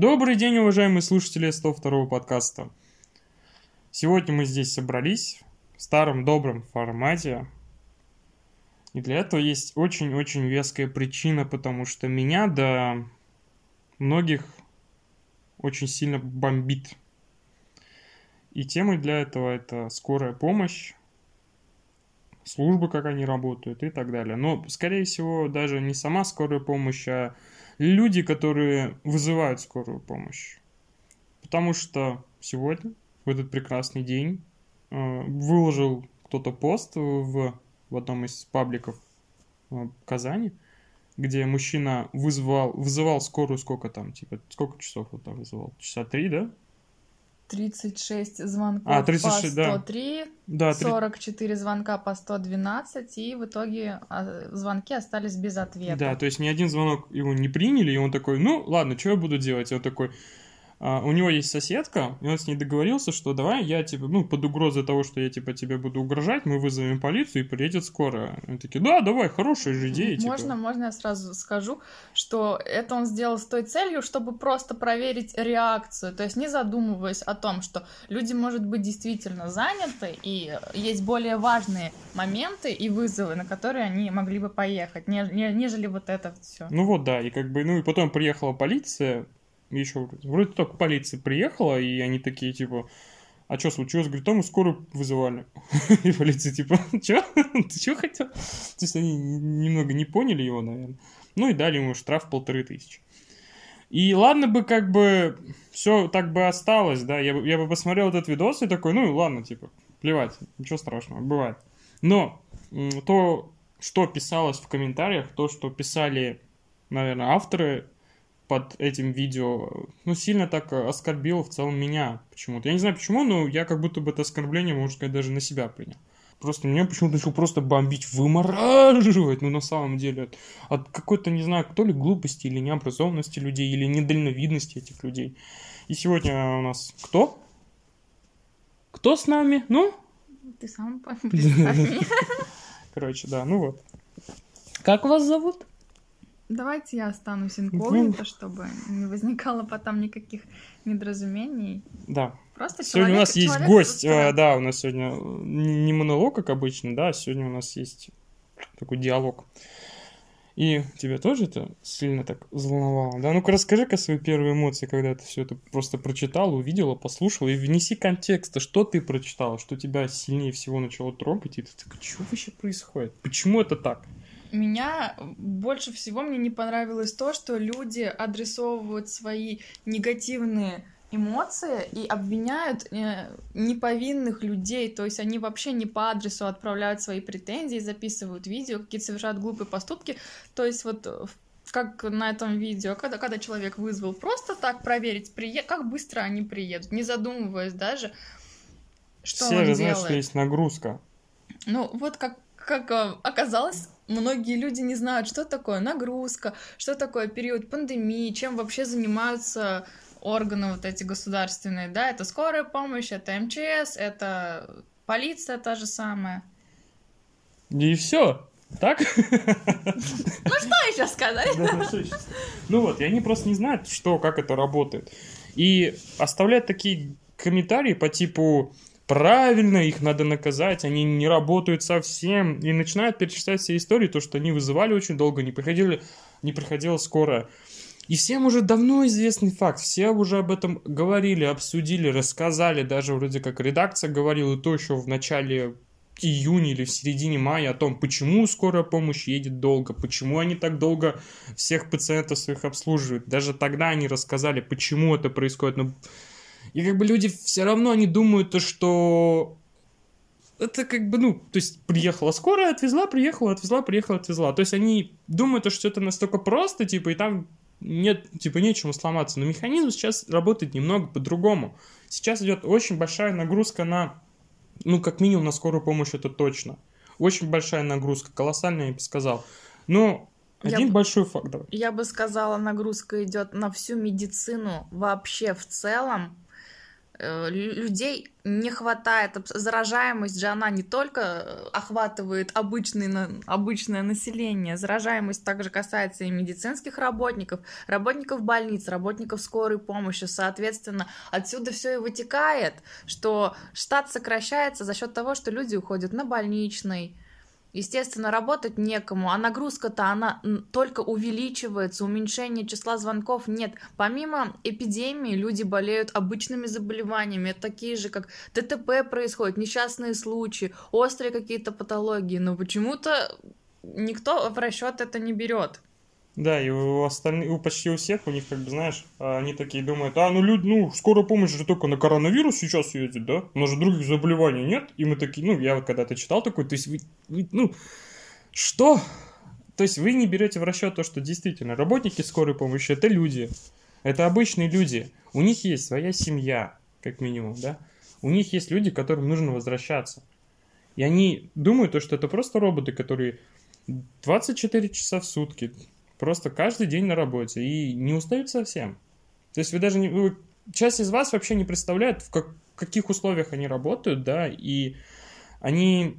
Добрый день, уважаемые слушатели 102 подкаста. Сегодня мы здесь собрались в старом добром формате. И для этого есть очень-очень веская причина, потому что меня до многих очень сильно бомбит. И темой для этого это скорая помощь, службы, как они работают и так далее. Но, скорее всего, даже не сама скорая помощь, а люди, которые вызывают скорую помощь. Потому что сегодня, в этот прекрасный день, э, выложил кто-то пост в, в одном из пабликов э, Казани, где мужчина вызвал, вызывал скорую сколько там, типа, сколько часов он там вызывал? Часа три, да? 36 звонков А, 36, по да. 103, Да, три- 44 звонка по 112, и в итоге а, звонки остались без ответа. Да, то есть ни один звонок его не приняли, и он такой, ну, ладно, что я буду делать? И он такой, а, у него есть соседка, и он с ней договорился, что давай я, типа, ну, под угрозой того, что я, типа, тебе буду угрожать, мы вызовем полицию, и приедет скорая. Они такие, да, давай, хорошая же идея, типа. Можно, можно я сразу скажу, что это он сделал с той целью, чтобы просто проверить реакцию, то есть не задумываясь о том, что люди, может быть, действительно заняты, и есть более важные моменты и вызовы, на которые они могли бы поехать, не- не- нежели вот это все. Ну вот, да, и как бы, ну, и потом приехала полиция, еще вроде, только полиция приехала, и они такие, типа, а что случилось? Говорит, мы скорую вызывали. И полиция, типа, что? Ты что хотел? То есть они немного не поняли его, наверное. Ну и дали ему штраф полторы тысячи. И ладно бы как бы все так бы осталось, да, я бы, я бы посмотрел этот видос и такой, ну и ладно, типа, плевать, ничего страшного, бывает. Но то, что писалось в комментариях, то, что писали, наверное, авторы под этим видео, ну, сильно так оскорбило в целом меня почему-то. Я не знаю почему, но я как будто бы это оскорбление, можно сказать, даже на себя принял. Просто меня почему-то начал просто бомбить, вымораживать, ну, на самом деле, от, от какой-то, не знаю, то ли глупости или необразованности людей, или недальновидности этих людей. И сегодня у нас кто? Кто с нами? Ну, Ты сам короче, да, ну вот. Как вас зовут? Давайте я останусь инкогнито, чтобы не возникало потом никаких недоразумений. Да. Просто Сегодня у человек- нас есть человек гость. стороны. э, Да, у нас сегодня не не монолог, как обычно, да, сегодня у нас есть такой диалог. И тебя тоже это сильно так взволновало, да? Ну-ка расскажи-ка свои первые эмоции, когда ты все это просто прочитал, увидела, послушала, и внеси контекста, что ты прочитала, что тебя сильнее всего начало трогать, и ты такой, что вообще происходит? Почему это так? Меня больше всего мне не понравилось то, что люди адресовывают свои негативные эмоции и обвиняют э, неповинных людей, то есть они вообще не по адресу отправляют свои претензии, записывают видео, какие-то совершают глупые поступки, то есть вот э, как на этом видео, когда, когда человек вызвал просто так проверить, прие... как быстро они приедут, не задумываясь даже, что Все он же знают, делает. что есть нагрузка. Ну, вот как, как э, оказалось, многие люди не знают, что такое нагрузка, что такое период пандемии, чем вообще занимаются органы вот эти государственные, да, это скорая помощь, это МЧС, это полиция та же самая. И все. Так? Что еще сказать? Да, ну что щас? Ну вот, и они просто не знают, что, как это работает. И оставляют такие комментарии по типу правильно, их надо наказать, они не работают совсем. И начинают перечислять все истории, то, что они вызывали очень долго, не приходили, не приходила скорая. И всем уже давно известный факт, все уже об этом говорили, обсудили, рассказали, даже вроде как редакция говорила, и то еще в начале июня или в середине мая о том, почему скорая помощь едет долго, почему они так долго всех пациентов своих обслуживают. Даже тогда они рассказали, почему это происходит. Но... И как бы люди все равно они думают то, что это как бы, ну, то есть приехала скорая, отвезла, приехала, отвезла, приехала, отвезла. То есть они думают, то, что это настолько просто, типа, и там нет, типа, нечему сломаться. Но механизм сейчас работает немного по-другому. Сейчас идет очень большая нагрузка на, ну, как минимум на скорую помощь, это точно. Очень большая нагрузка, колоссальная, я бы сказал. Но Я один б- большой факт, давай. Я бы сказала, нагрузка идет на всю медицину вообще в целом. Э, людей не хватает. Заражаемость же она не только э, охватывает обычный, обычное население, заражаемость также касается и медицинских работников, работников больниц, работников скорой помощи. Соответственно, отсюда все и вытекает, что штат сокращается за счет того, что люди уходят на больничный, Естественно, работать некому, а нагрузка-то она только увеличивается, уменьшения числа звонков нет. Помимо эпидемии люди болеют обычными заболеваниями, такие же, как ДТП происходит, несчастные случаи, острые какие-то патологии, но почему-то никто в расчет это не берет. Да, и у остальных, у почти у всех, у них, как бы, знаешь, они такие думают, а, ну, люди, ну, скорая помощь же только на коронавирус сейчас едет, да? У нас же других заболеваний нет. И мы такие, ну, я когда-то читал такой, то есть вы, вы, ну, что? То есть вы не берете в расчет то, что действительно работники скорой помощи это люди, это обычные люди, у них есть своя семья, как минимум, да? У них есть люди, которым нужно возвращаться. И они думают, то, что это просто роботы, которые 24 часа в сутки, Просто каждый день на работе и не устают совсем. То есть вы даже не... Вы, часть из вас вообще не представляет, в как, каких условиях они работают, да, и они,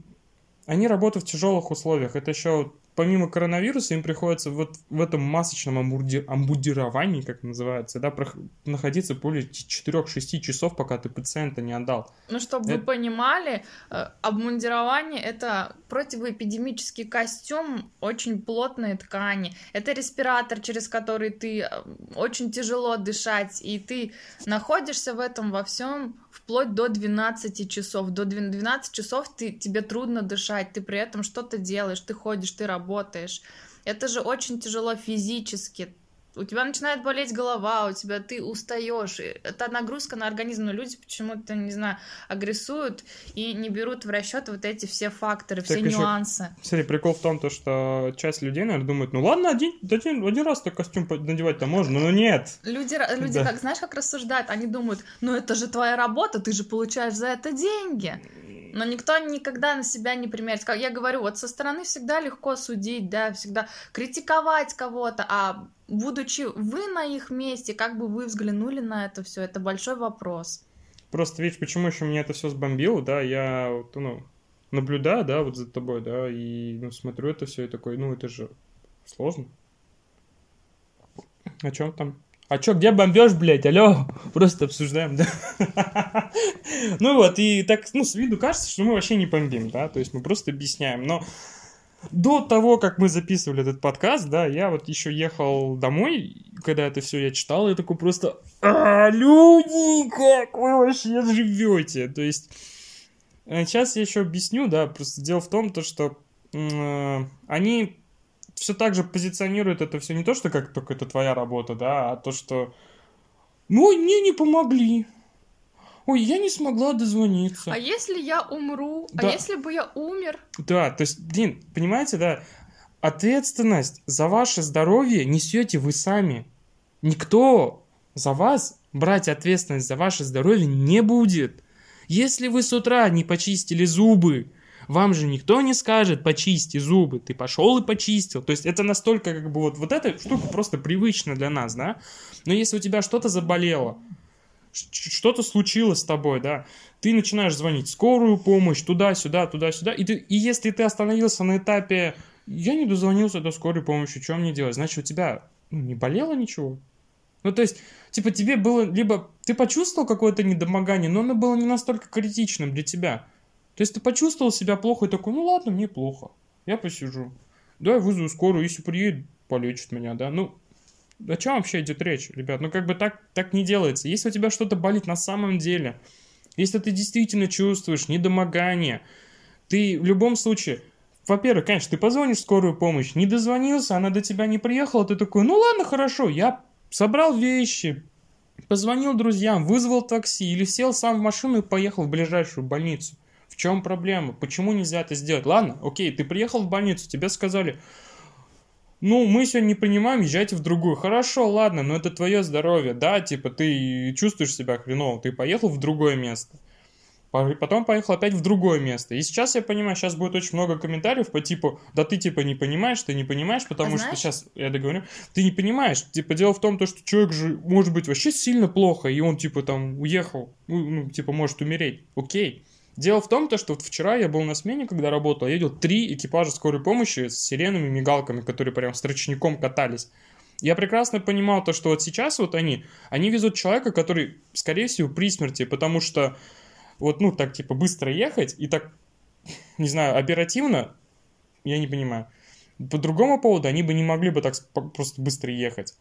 они работают в тяжелых условиях. Это еще помимо коронавируса им приходится вот в этом масочном амбуди... амбудировании, как называется, да, про... находиться более 4-6 часов, пока ты пациента не отдал. Ну, чтобы это... вы понимали, э, обмундирование — это противоэпидемический костюм очень плотной ткани. Это респиратор, через который ты э, очень тяжело дышать, и ты находишься в этом во всем вплоть до 12 часов. До 12 часов ты, тебе трудно дышать, ты при этом что-то делаешь, ты ходишь, ты работаешь. Это же очень тяжело физически у тебя начинает болеть голова, у тебя ты устаешь. Это нагрузка на организм, но люди почему-то, не знаю, агрессуют и не берут в расчет вот эти все факторы, так все еще, нюансы. Смотри, прикол в том, то, что часть людей, наверное, думает, ну ладно, один, один, один раз так костюм надевать-то можно, но нет. Люди, люди да. как, знаешь, как рассуждают? Они думают, ну это же твоя работа, ты же получаешь за это деньги. Но никто никогда на себя не примерит. Как я говорю, вот со стороны всегда легко судить, да, всегда критиковать кого-то, а будучи вы на их месте, как бы вы взглянули на это все? Это большой вопрос. Просто видишь, почему еще меня это все сбомбило, да, я, ну, наблюдаю, да, вот за тобой, да, и, ну, смотрю это все и такой, ну, это же сложно. О чем там? А чё, где бомбеж, блядь, алло? Просто обсуждаем, да? Ну вот, и так, ну, с виду кажется, что мы вообще не бомбим, да, то есть мы просто объясняем, но до того, как мы записывали этот подкаст, да, я вот еще ехал домой, когда это все я читал, я такой просто, а, люди, как вы вообще живете? То есть, сейчас я еще объясню, да, просто дело в том, то, что э, они все так же позиционируют это все не то, что как только это твоя работа, да, а то, что, ну, мне не помогли, ой, я не смогла дозвониться. А если я умру? А да. А если бы я умер? Да, то есть, блин, понимаете, да, ответственность за ваше здоровье несете вы сами. Никто за вас брать ответственность за ваше здоровье не будет. Если вы с утра не почистили зубы, вам же никто не скажет, почисти зубы, ты пошел и почистил. То есть это настолько как бы вот, вот эта штука просто привычна для нас, да. Но если у тебя что-то заболело, что-то случилось с тобой, да, ты начинаешь звонить скорую помощь, туда-сюда, туда-сюда, и, ты, и если ты остановился на этапе «я не дозвонился до скорой помощи, что мне делать?» Значит, у тебя ну, не болело ничего. Ну, то есть, типа, тебе было либо... Ты почувствовал какое-то недомогание, но оно было не настолько критичным для тебя. То есть, ты почувствовал себя плохо и такой, ну, ладно, мне плохо, я посижу. Да, я вызову скорую, если приедет, полечит меня, да. Ну, о чем вообще идет речь, ребят? Ну, как бы так, так не делается. Если у тебя что-то болит на самом деле, если ты действительно чувствуешь недомогание, ты в любом случае, во-первых, конечно, ты позвонишь в скорую помощь, не дозвонился, она до тебя не приехала, ты такой, ну ладно, хорошо, я собрал вещи, позвонил друзьям, вызвал такси или сел сам в машину и поехал в ближайшую больницу. Чем проблема? Почему нельзя это сделать? Ладно, окей, ты приехал в больницу, тебе сказали, ну, мы сегодня не понимаем, езжайте в другую. Хорошо, ладно, но это твое здоровье, да, типа ты чувствуешь себя хреново, ты поехал в другое место. Потом поехал опять в другое место. И сейчас я понимаю, сейчас будет очень много комментариев по типу, да ты типа не понимаешь, ты не понимаешь, потому а что сейчас, я договорю, ты не понимаешь. Типа дело в том, то, что человек же может быть вообще сильно плохо, и он типа там уехал, ну, ну типа может умереть. Окей. Дело в том, то, что вот вчера я был на смене, когда работал, я видел три экипажа скорой помощи с сиренами, мигалками, которые прям с ручником катались. Я прекрасно понимал то, что вот сейчас вот они, они везут человека, который, скорее всего, при смерти, потому что вот, ну, так, типа, быстро ехать и так, не знаю, оперативно, я не понимаю. По другому поводу они бы не могли бы так просто быстро ехать.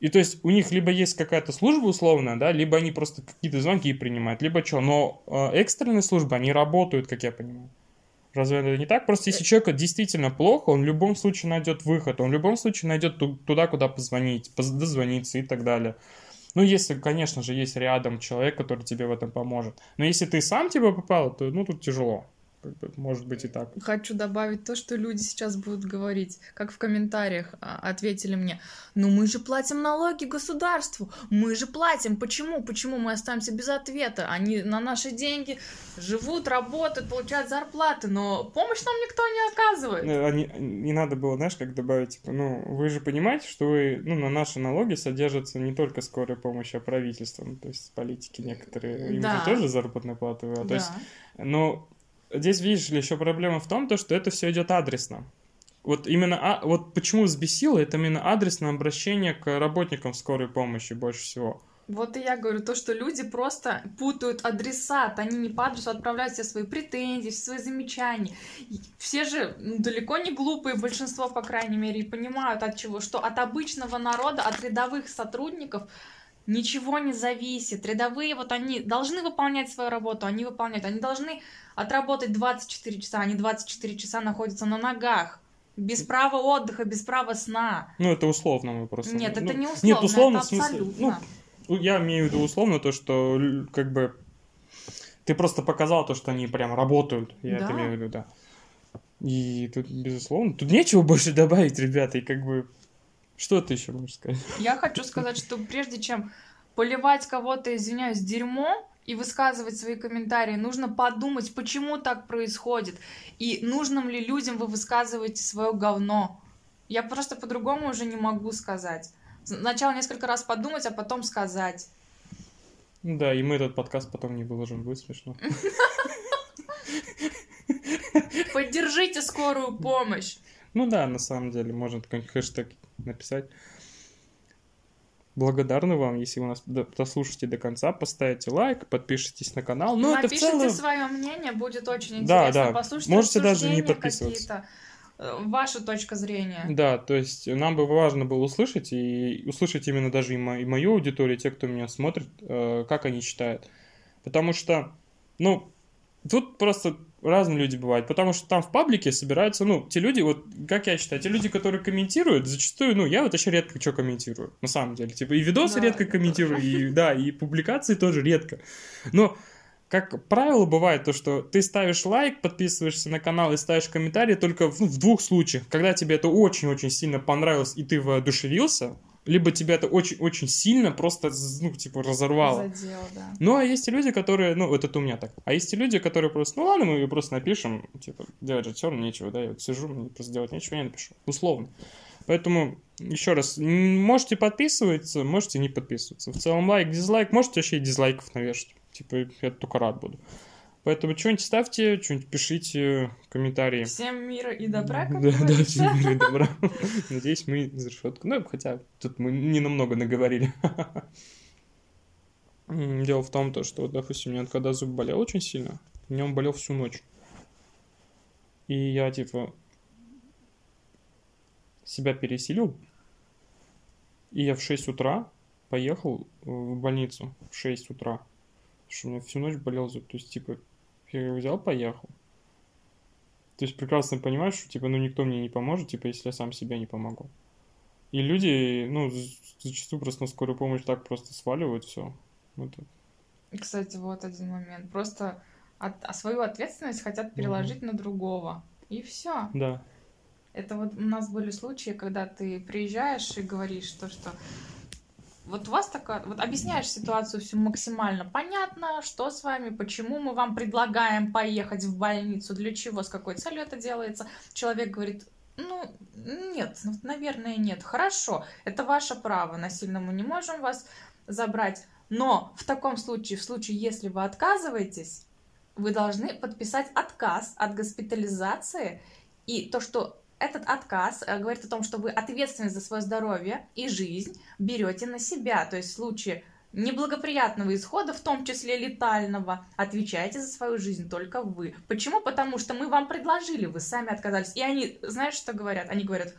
И то есть у них либо есть какая-то служба условная, да, либо они просто какие-то звонки принимают, либо что. Но э, экстренные службы, они работают, как я понимаю. Разве это не так? Просто если человеку действительно плохо, он в любом случае найдет выход, он в любом случае найдет туда, куда позвонить, дозвониться и так далее. Ну, если, конечно же, есть рядом человек, который тебе в этом поможет. Но если ты сам типа попал, то, ну, тут тяжело. Может быть и так. Хочу добавить то, что люди сейчас будут говорить, как в комментариях а, ответили мне. Ну мы же платим налоги государству, мы же платим. Почему? Почему мы останемся без ответа? Они на наши деньги живут, работают, получают зарплаты, но помощь нам никто не оказывает. Э, они, не надо было, знаешь, как добавить, типа, ну вы же понимаете, что вы, ну на наши налоги содержится не только скорая помощь, а правительство, ну, то есть политики некоторые, им да. же тоже заработная плата, а, да. то есть, но здесь, видишь ли, еще проблема в том, то, что это все идет адресно. Вот именно, а, вот почему взбесило, это именно адресное обращение к работникам скорой помощи больше всего. Вот и я говорю, то, что люди просто путают адресат, они не по адресу отправляют все свои претензии, все свои замечания. Все же ну, далеко не глупые, большинство, по крайней мере, и понимают от чего, что от обычного народа, от рядовых сотрудников ничего не зависит. Рядовые, вот они должны выполнять свою работу, они выполняют. Они должны отработать 24 часа, они 24 часа находятся на ногах. Без права отдыха, без права сна. Ну, это условно мы просто... Нет, ну, это не условно, нет, условно, это абсолютно. Ну, я имею в виду условно то, что как бы ты просто показал то, что они прям работают. Я да. это имею в виду, да. И тут, безусловно, тут нечего больше добавить, ребята, и как бы... Что ты еще можешь сказать? Я хочу сказать, что прежде чем поливать кого-то, извиняюсь, дерьмо, и высказывать свои комментарии, нужно подумать, почему так происходит, и нужным ли людям вы высказываете свое говно. Я просто по-другому уже не могу сказать. Сначала несколько раз подумать, а потом сказать. Да, и мы этот подкаст потом не выложим, будет смешно. Поддержите скорую помощь. Ну да, на самом деле, можно какой-нибудь хэштег написать благодарны вам, если вы нас дослушаете до конца, поставите лайк, подпишитесь на канал. Ну, Напишите это в целом... свое мнение, будет очень интересно да, да. послушать. Можете даже не подписываться. Э, ваша точка зрения. Да, то есть нам бы важно было услышать, и услышать именно даже и, мо- и мою аудиторию, те, кто меня смотрит, э, как они считают. Потому что, ну, тут просто разные люди бывают, потому что там в паблике собираются, ну, те люди, вот, как я считаю, те люди, которые комментируют, зачастую, ну, я вот еще редко что комментирую, на самом деле, типа, и видосы да, редко комментирую, и, да, и публикации тоже редко, но, как правило, бывает то, что ты ставишь лайк, подписываешься на канал и ставишь комментарий только в, ну, в двух случаях, когда тебе это очень-очень сильно понравилось, и ты воодушевился, либо тебя это очень-очень сильно просто, ну, типа, разорвало. Задел, да. Ну, а есть и люди, которые, ну, вот это у меня так, а есть и люди, которые просто, ну, ладно, мы ее просто напишем, типа, делать же все равно нечего, да, я вот сижу, мне просто делать нечего, я напишу, условно. Поэтому, еще раз, можете подписываться, можете не подписываться. В целом, лайк, дизлайк, можете вообще и дизлайков навешать. Типа, я только рад буду. Поэтому что-нибудь ставьте, что-нибудь пишите, комментарии. Всем мира и добра, как Да, да, всем мира и добра. Надеюсь, мы за решетку. Ну, хотя тут мы не намного наговорили. Дело в том, то, что, допустим, у меня когда зуб болел очень сильно, у меня он болел всю ночь. И я, типа, себя пересилил, и я в 6 утра поехал в больницу в 6 утра. Потому что у меня всю ночь болел зуб. То есть, типа, я взял, поехал. То есть прекрасно понимаешь, что типа, ну никто мне не поможет, типа, если я сам себе не помогу. И люди, ну, зачастую просто на скорую помощь так просто сваливают все. Вот. Кстати, вот один момент. Просто от, а свою ответственность хотят переложить угу. на другого. И все. Да. Это вот у нас были случаи, когда ты приезжаешь и говоришь то, что вот у вас такая, вот объясняешь ситуацию всю максимально понятно, что с вами, почему мы вам предлагаем поехать в больницу, для чего, с какой целью это делается. Человек говорит, ну, нет, ну, наверное, нет. Хорошо, это ваше право, насильно мы не можем вас забрать. Но в таком случае, в случае, если вы отказываетесь, вы должны подписать отказ от госпитализации. И то, что этот отказ э, говорит о том, что вы ответственность за свое здоровье и жизнь берете на себя. То есть в случае неблагоприятного исхода, в том числе летального, отвечаете за свою жизнь только вы. Почему? Потому что мы вам предложили, вы сами отказались. И они, знаешь, что говорят? Они говорят,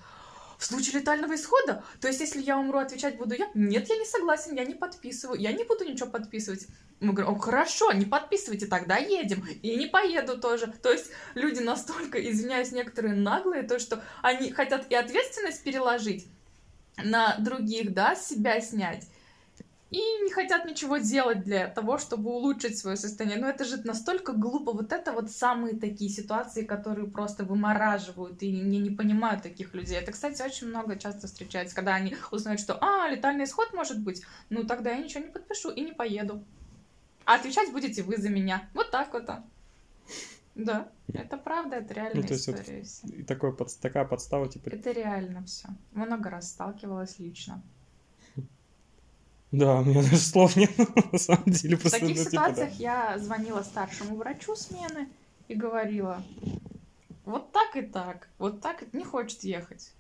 в случае летального исхода, то есть если я умру, отвечать буду я? Нет, я не согласен, я не подписываю, я не буду ничего подписывать. Мы говорим, хорошо, не подписывайте, тогда едем. И не поеду тоже. То есть люди настолько, извиняюсь, некоторые наглые, то, что они хотят и ответственность переложить на других, да, себя снять, и не хотят ничего делать для того, чтобы улучшить свое состояние. Но это же настолько глупо. Вот это вот самые такие ситуации, которые просто вымораживают и не, не понимают таких людей. Это, кстати, очень много часто встречается, когда они узнают, что «А, летальный исход может быть», ну тогда я ничего не подпишу и не поеду. А отвечать будете вы за меня. Вот так вот. Да, это правда, это реальная ну, то есть история. Это, и такой, под, такая подстава, типа... Это реально все. Много раз сталкивалась лично. Да, у меня даже слов нет, на самом деле. Просто, В таких ну, ситуациях типа, да. я звонила старшему врачу смены и говорила, вот так и так, вот так и не хочет ехать.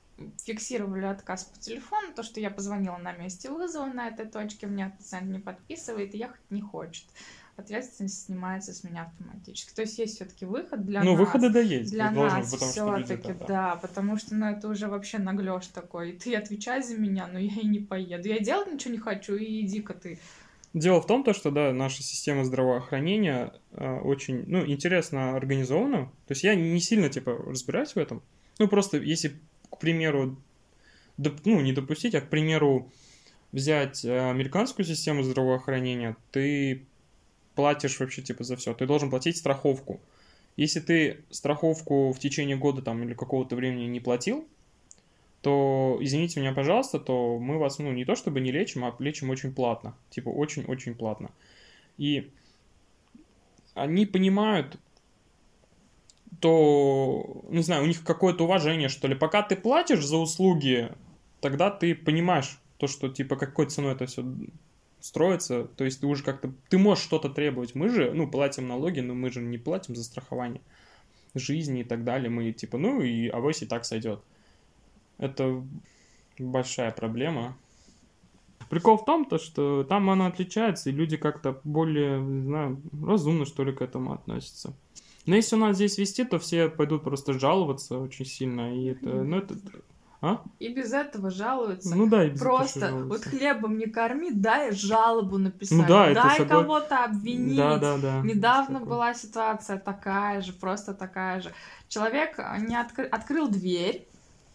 Фиксировали отказ по телефону, то, что я позвонила на месте вызова на этой точке, мне пациент не подписывает, ехать не хочет ответственность снимается с меня автоматически. То есть есть все-таки выход для ну, нас. Ну, выходы да есть. Для нас все-таки, да, да, потому что, ну, это уже вообще наглешь такой. Ты отвечай за меня, но я и не поеду. Я делать ничего не хочу, и иди-ка ты. Дело в том, то, что, да, наша система здравоохранения э, очень, ну, интересно организована. То есть я не сильно, типа, разбираюсь в этом. Ну, просто если, к примеру, доп, ну, не допустить, а, к примеру, взять э, американскую систему здравоохранения, ты платишь вообще типа за все. Ты должен платить страховку. Если ты страховку в течение года там или какого-то времени не платил, то, извините меня, пожалуйста, то мы вас, ну, не то чтобы не лечим, а лечим очень платно. Типа, очень-очень платно. И они понимают, то, не знаю, у них какое-то уважение, что ли. Пока ты платишь за услуги, тогда ты понимаешь то, что, типа, какой ценой это все строится, то есть ты уже как-то, ты можешь что-то требовать. Мы же, ну, платим налоги, но мы же не платим за страхование жизни и так далее. Мы типа, ну, и авось и так сойдет. Это большая проблема. Прикол в том, то, что там она отличается, и люди как-то более, не знаю, разумно, что ли, к этому относятся. Но если у нас здесь вести, то все пойдут просто жаловаться очень сильно, и это, ну, это, а? И без этого жалуются. Ну да, и без Просто этого вот хлебом не корми, дай жалобу написать. Ну да, дай это кого-то обвинить. Да, да, да. Недавно была ситуация такая же, просто такая же. Человек не откры... открыл дверь,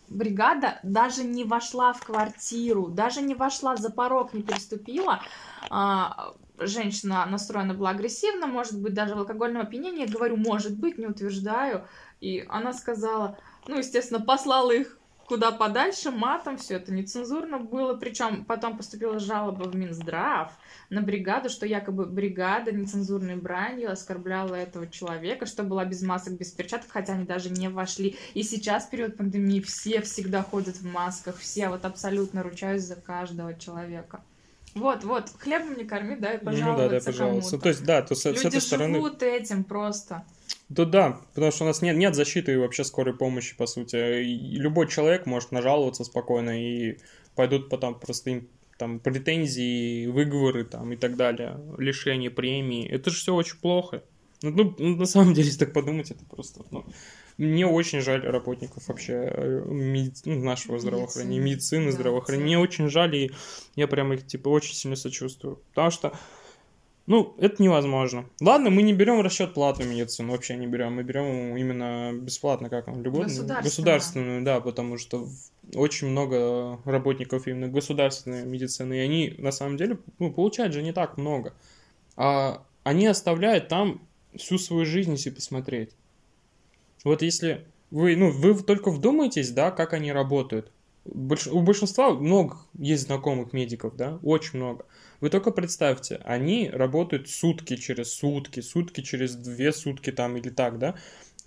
бригада даже не вошла в квартиру, даже не вошла, за порог не переступила. А, женщина настроена была агрессивно, может быть, даже в алкогольном опьянении. Я говорю, может быть, не утверждаю. И она сказала, ну, естественно, послала их куда подальше, матом, все это нецензурно было. Причем потом поступила жалоба в Минздрав на бригаду, что якобы бригада нецензурной бранью оскорбляла этого человека, что была без масок, без перчаток, хотя они даже не вошли. И сейчас, в период пандемии, все всегда ходят в масках, все, вот абсолютно ручаюсь за каждого человека. Вот, вот, хлебом не корми, да, и пожаловаться ну, да, да, пожалуйста. кому-то. То есть, да, то с, Люди с этой стороны... живут этим просто. Да, да, потому что у нас нет, нет защиты вообще скорой помощи, по сути. И любой человек может нажаловаться спокойно, и пойдут потом просто им там претензии, выговоры там и так далее, лишение премии. Это же все очень плохо. Ну, ну, на самом деле, если так подумать, это просто, ну, мне очень жаль работников вообще э, меди... ну, нашего здравоохранения, медицины, медицины здравоохранения. Мне очень жаль, и я прям их, типа, очень сильно сочувствую. Потому что ну, это невозможно. Ладно, мы не берем в расчет платную медицину, вообще не берем. Мы берем именно бесплатно, как он, любой государственную. государственную, да, потому что очень много работников именно государственной медицины, и они на самом деле ну, получают же не так много. А они оставляют там всю свою жизнь, если посмотреть. Вот если вы, ну, вы только вдумаетесь, да, как они работают. Больш... У большинства много есть знакомых медиков, да, очень много. Вы только представьте, они работают сутки через сутки, сутки через две сутки там или так, да.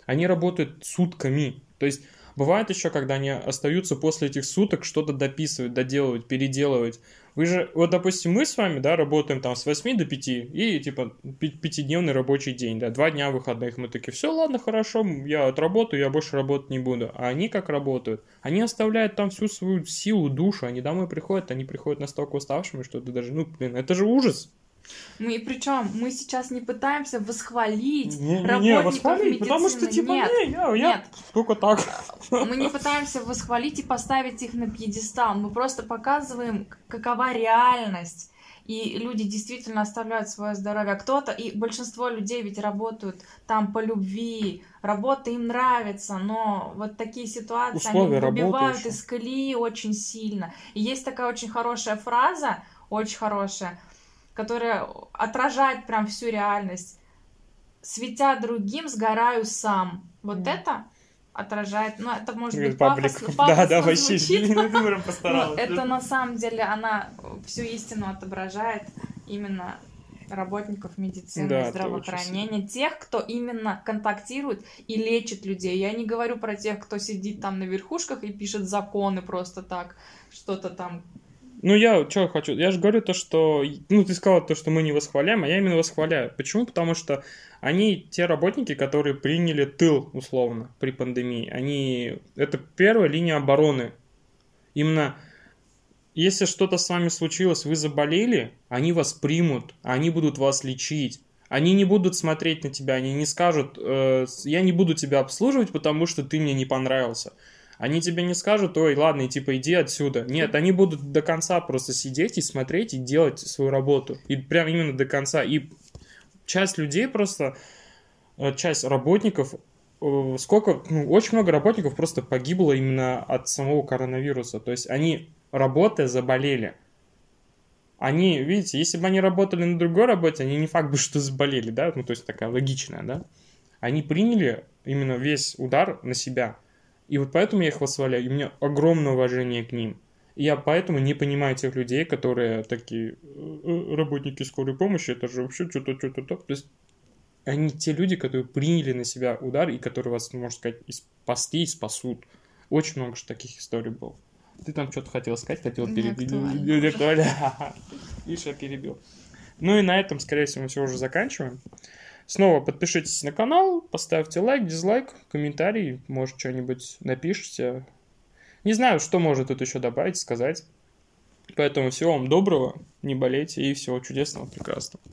Они работают сутками. То есть бывает еще, когда они остаются после этих суток что-то дописывать, доделывать, переделывать. Вы же, вот, допустим, мы с вами, да, работаем там с 8 до 5, и, типа, пятидневный рабочий день, да, два дня выходных. Мы такие, все, ладно, хорошо, я отработаю, я больше работать не буду. А они как работают? Они оставляют там всю свою силу, душу, они домой приходят, они приходят настолько уставшими, что ты даже, ну, блин, это же ужас. Мы причем мы сейчас не пытаемся восхвалить не, не, не, восхвалить, медицины. потому что типа нет, не, я, я нет. только так. Мы не пытаемся восхвалить и поставить их на пьедестал. Мы просто показываем, какова реальность. И люди действительно оставляют свое здоровье. Кто-то, и большинство людей ведь работают там по любви, работа им нравится, но вот такие ситуации, Условия они выбивают из колеи очень сильно. И есть такая очень хорошая фраза, очень хорошая, которая отражает прям всю реальность. Светя другим, сгораю сам. Вот mm. это отражает, ну это может быть пафос, пафосно да, да, вообще, но это на самом деле она всю истину отображает именно работников медицины, да, здравоохранения, тех, кто именно контактирует и лечит людей. Я не говорю про тех, кто сидит там на верхушках и пишет законы просто так, что-то там ну, я что хочу? Я же говорю то, что... Ну, ты сказал то, что мы не восхваляем, а я именно восхваляю. Почему? Потому что они те работники, которые приняли тыл, условно, при пандемии. Они... Это первая линия обороны. Именно если что-то с вами случилось, вы заболели, они вас примут, они будут вас лечить. Они не будут смотреть на тебя, они не скажут, э, я не буду тебя обслуживать, потому что ты мне не понравился. Они тебе не скажут, ой, ладно, и типа иди отсюда. Нет, они будут до конца просто сидеть и смотреть и делать свою работу. И прям именно до конца. И часть людей просто, э, часть работников, э, сколько, ну, очень много работников просто погибло именно от самого коронавируса. То есть они, работая, заболели. Они, видите, если бы они работали на другой работе, они не факт бы, что заболели, да, ну, то есть такая логичная, да. Они приняли именно весь удар на себя. И вот поэтому я их восхваляю, и у меня огромное уважение к ним. И я поэтому не понимаю тех людей, которые такие «Э, э, работники скорой помощи, это же вообще что-то, что-то, то. То есть они те люди, которые приняли на себя удар и которые вас, можно сказать, и спасли, и спасут. Очень много же таких историй было. Ты там что-то хотел сказать, хотел перебить. Видишь, я перебил. Ну и на этом, скорее всего, мы все уже заканчиваем. Снова подпишитесь на канал, поставьте лайк, дизлайк, комментарий, может, что-нибудь напишите. Не знаю, что может тут еще добавить, сказать. Поэтому всего вам доброго, не болейте и всего чудесного, прекрасного.